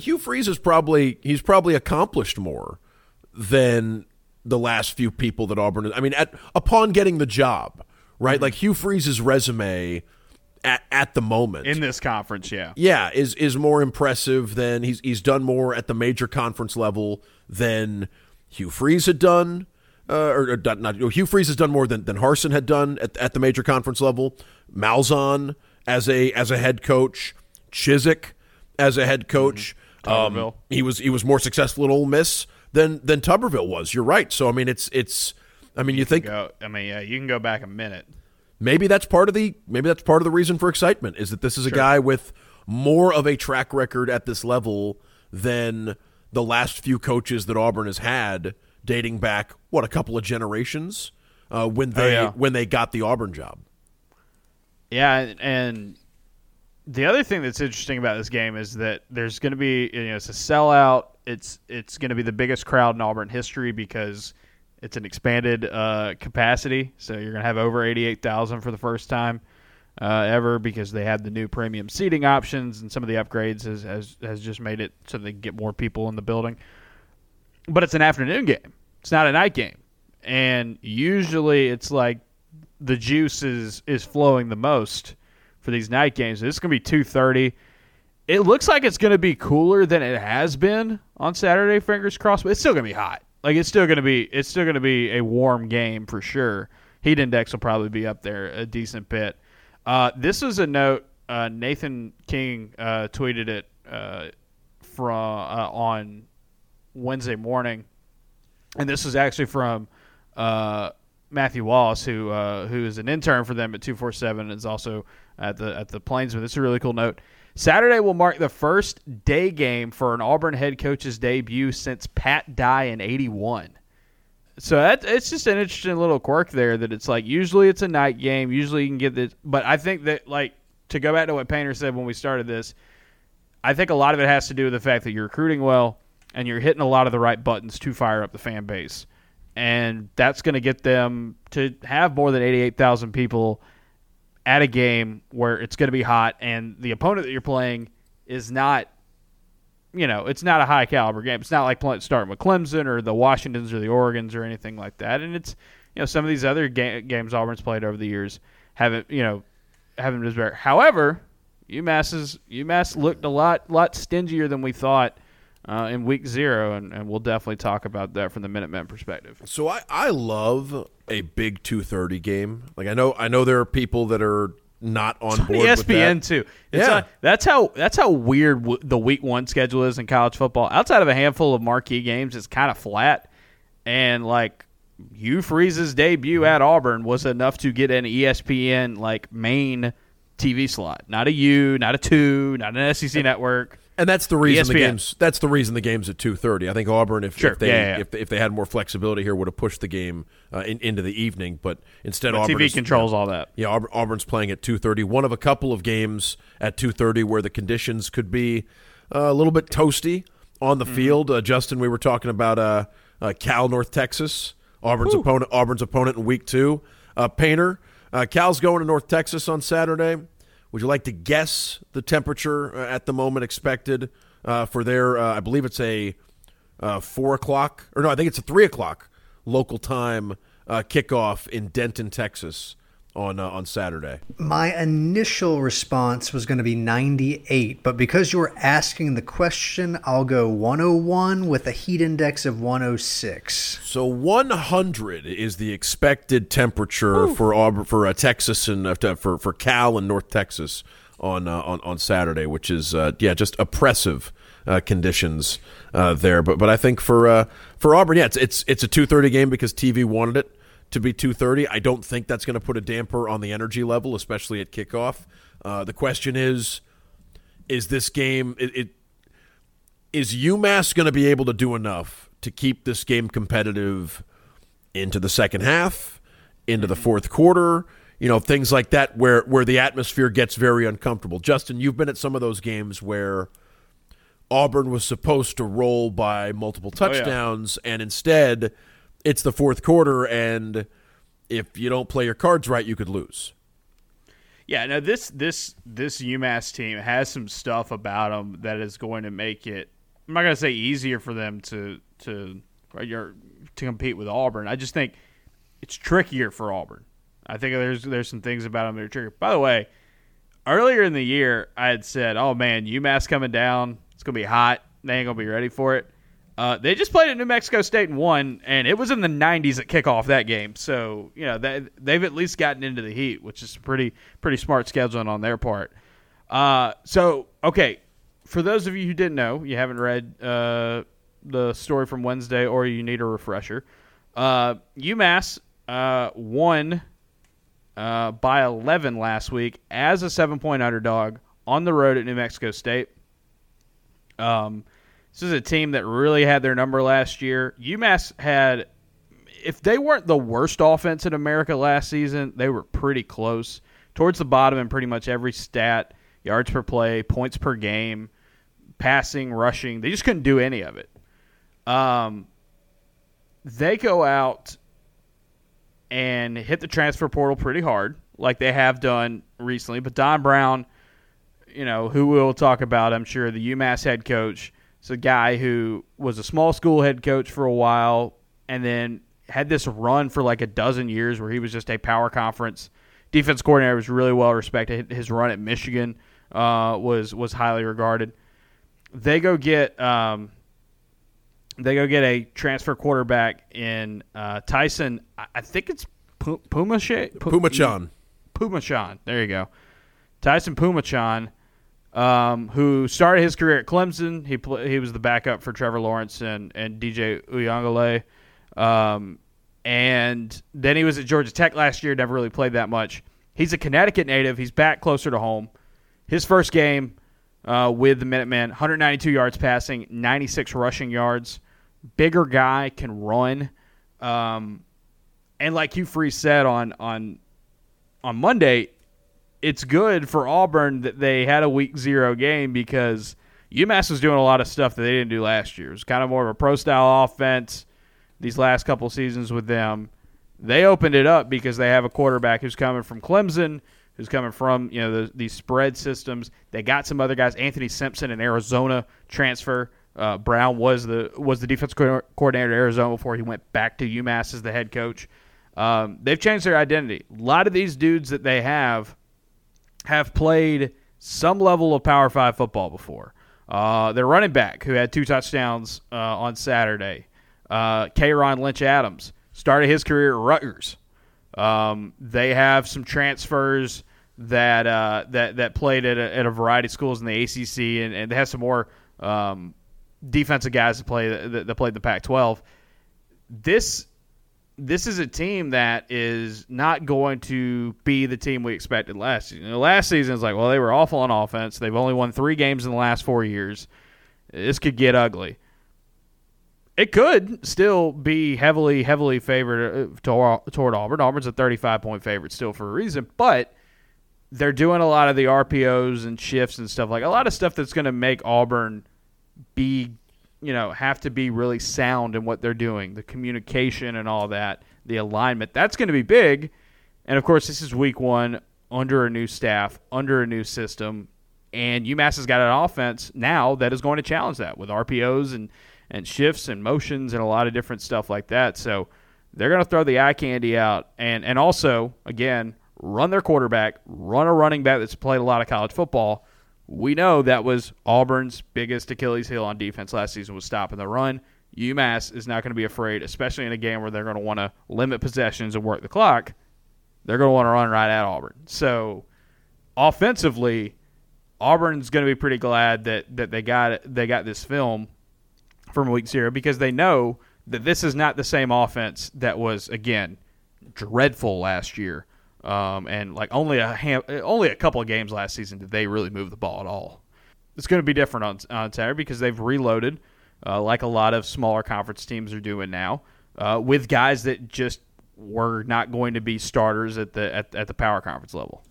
Hugh Freeze is probably he's probably accomplished more than the last few people that Auburn. I mean, at upon getting the job, right? Mm-hmm. Like Hugh Freeze's resume at, at the moment in this conference, yeah, yeah, is is more impressive than he's he's done more at the major conference level than Hugh Freeze had done. Uh, or, or not, Hugh Freeze has done more than, than Harsin had done at, at the major conference level. Malzahn as a as a head coach, Chizik as a head coach. Mm-hmm. Um, he was he was more successful at Ole Miss than than Tuberville was. You're right. So I mean, it's it's. I mean, you, you think. Go, I mean, yeah, you can go back a minute. Maybe that's part of the maybe that's part of the reason for excitement is that this is sure. a guy with more of a track record at this level than the last few coaches that Auburn has had, dating back what a couple of generations uh, when oh, they oh, yeah. when they got the Auburn job. Yeah, and the other thing that's interesting about this game is that there's going to be you know it's a sellout. It's it's going to be the biggest crowd in Auburn history because it's an expanded uh, capacity. So you're going to have over eighty eight thousand for the first time uh, ever because they have the new premium seating options and some of the upgrades has, has has just made it so they get more people in the building. But it's an afternoon game. It's not a night game, and usually it's like the juice is is flowing the most for these night games. This is going to be 2:30. It looks like it's going to be cooler than it has been on Saturday. Fingers crossed, but it's still going to be hot. Like it's still going to be it's still going to be a warm game for sure. Heat index will probably be up there a decent bit. Uh, this is a note. Uh, Nathan King uh, tweeted it uh, from uh, on Wednesday morning, and this is actually from uh, Matthew Wallace, who uh, who is an intern for them at two four seven, is also at the at the Plainsman. Is a really cool note. Saturday will mark the first day game for an Auburn head coach's debut since Pat Dye in '81. So that it's just an interesting little quirk there that it's like usually it's a night game. Usually you can get this, but I think that like to go back to what Painter said when we started this, I think a lot of it has to do with the fact that you're recruiting well and you're hitting a lot of the right buttons to fire up the fan base, and that's going to get them to have more than eighty-eight thousand people at a game where it's going to be hot and the opponent that you're playing is not you know, it's not a high caliber game. It's not like playing, starting with Clemson or the Washingtons or the Oregons or anything like that. And it's, you know, some of these other ga- games Auburn's played over the years haven't, you know, haven't been very. However, UMass is UMass looked a lot lot stingier than we thought uh, in week zero, and, and we'll definitely talk about that from the Minutemen perspective. So I, I love a big two thirty game. Like I know I know there are people that are not on board. ESPN too. It's yeah, a, that's how that's how weird w- the week one schedule is in college football. Outside of a handful of marquee games, it's kind of flat, and like Hugh Freeze's debut at Auburn was enough to get an ESPN like main TV slot, not a U, not a two, not an SEC network. And that's the reason ESPN. the games. That's the reason the game's at two thirty. I think Auburn, if, sure. if they yeah, yeah. If, if they had more flexibility here, would have pushed the game uh, in, into the evening. But instead, Auburn TV is, controls all that. Yeah, Auburn, Auburn's playing at two thirty. One of a couple of games at two thirty where the conditions could be uh, a little bit toasty on the mm-hmm. field. Uh, Justin, we were talking about uh, uh, Cal, North Texas. Auburn's opponent. Auburn's opponent in week two. Uh, Painter. Cal's going to North Texas on Saturday. Would you like to guess the temperature at the moment expected uh, for their? Uh, I believe it's a uh, four o'clock, or no, I think it's a three o'clock local time uh, kickoff in Denton, Texas on uh, on Saturday? My initial response was going to be 98, but because you were asking the question, I'll go 101 with a heat index of 106. So 100 is the expected temperature Ooh. for Auburn, for uh, Texas and uh, for for Cal and North Texas on uh, on on Saturday, which is uh, yeah just oppressive. Uh, conditions there, but but I think for for Auburn, yeah, it's it's it's a two thirty game because TV wanted it to be 2:30. I don't think that's going to put a damper on the energy level, especially at kickoff. Uh, the question is, is this game it, it is UMass going to be able to do enough to keep this game competitive into the second half, into the fourth quarter? You know, things like that where where the atmosphere gets very uncomfortable. Justin, you've been at some of those games where Auburn was supposed to roll by multiple touchdowns, oh, yeah. and instead it's the fourth quarter, and if you don't play your cards right, you could lose. Yeah, no this this this UMass team has some stuff about them that is going to make it. I'm not going to say easier for them to to to compete with Auburn. I just think it's trickier for Auburn. I think there's there's some things about them that are trickier. By the way, earlier in the year, I had said, "Oh man, UMass coming down. It's gonna be hot. They ain't gonna be ready for it." Uh, they just played at New Mexico State and won, and it was in the 90s at kickoff that game. So you know they, they've at least gotten into the heat, which is pretty pretty smart scheduling on their part. Uh, so okay, for those of you who didn't know, you haven't read uh, the story from Wednesday, or you need a refresher. Uh, UMass uh, won uh, by 11 last week as a seven point underdog on the road at New Mexico State. Um, this is a team that really had their number last year. UMass had, if they weren't the worst offense in America last season, they were pretty close. Towards the bottom in pretty much every stat yards per play, points per game, passing, rushing. They just couldn't do any of it. Um, they go out and hit the transfer portal pretty hard, like they have done recently. But Don Brown, you know, who we'll talk about, I'm sure, the UMass head coach, it's a guy who was a small school head coach for a while and then had this run for like a dozen years where he was just a power conference defense coordinator. Was really well respected. His run at Michigan uh, was was highly regarded. They go get um, they go get a transfer quarterback in uh, Taisun. I think it's Puma Phommachanh. Phommachanh. There you go. Taisun Phommachanh um, who started his career at Clemson. He pl- he was the backup for Trevor Lawrence and and DJ Uiagalelei. Um, and then he was at Georgia Tech last year. Never really played that much. He's a Connecticut native. He's back closer to home. His first game uh, with the Minutemen, 192 yards passing, 96 rushing yards. Bigger guy can run. Um, and like Hugh Freeze said on on on Monday, it's good for Auburn that they had a week zero game because UMass was doing a lot of stuff that they didn't do last year. It was kind of more of a pro style offense these last couple seasons with them. They opened it up because they have a quarterback who's coming from Clemson, who's coming from you know the, these spread systems. They got some other guys. Anthony Simpson, an Arizona transfer. Uh, Brown was the was the defense coordinator at Arizona before he went back to UMass as the head coach. Um, they've changed their identity. A lot of these dudes that they have have played some level of Power Five football before. Uh, their running back, who had two touchdowns uh, on Saturday, uh, Kay'Ron Lynch Adams, started his career at Rutgers. Um, they have some transfers that uh, that that played at a, at a, variety of schools in the ACC, and, and they have some more um, defensive guys that play that, that played the Pac-12. This this is a team that is not going to be the team we expected last season. You know, last season is like, well, they were awful on offense. They've only won three games in the last four years. This could get ugly. It could still be heavily, heavily favored uh, toward Auburn. Auburn's a 35 point favorite still for a reason, but they're doing a lot of the RPOs and shifts and stuff like a lot of stuff that's going to make Auburn be you know, have to be really sound in what they're doing, the communication and all that, the alignment. That's going to be big. And of course, this is week one under a new staff, under a new system, and UMass has got an offense now that is going to challenge that with RPOs and and shifts and motions and a lot of different stuff like that. So they're going to throw the eye candy out and and also again run their quarterback, run a running back that's played a lot of college football we know that was Auburn's biggest Achilles heel on defense last season was stopping the run. UMass is not going to be afraid, especially in a game where they're going to want to limit possessions and work the clock. They're going to want to run right at Auburn. So, offensively, Auburn's going to be pretty glad that, that they got they got this film from week zero because they know that this is not the same offense that was again dreadful last year. Um, and like only a ham- only a couple of games last season did they really move the ball at all. It's going to be different on on Saturday because they've reloaded, uh, like a lot of smaller conference teams are doing now, uh, with guys that just were not going to be starters at the at, at the power conference level.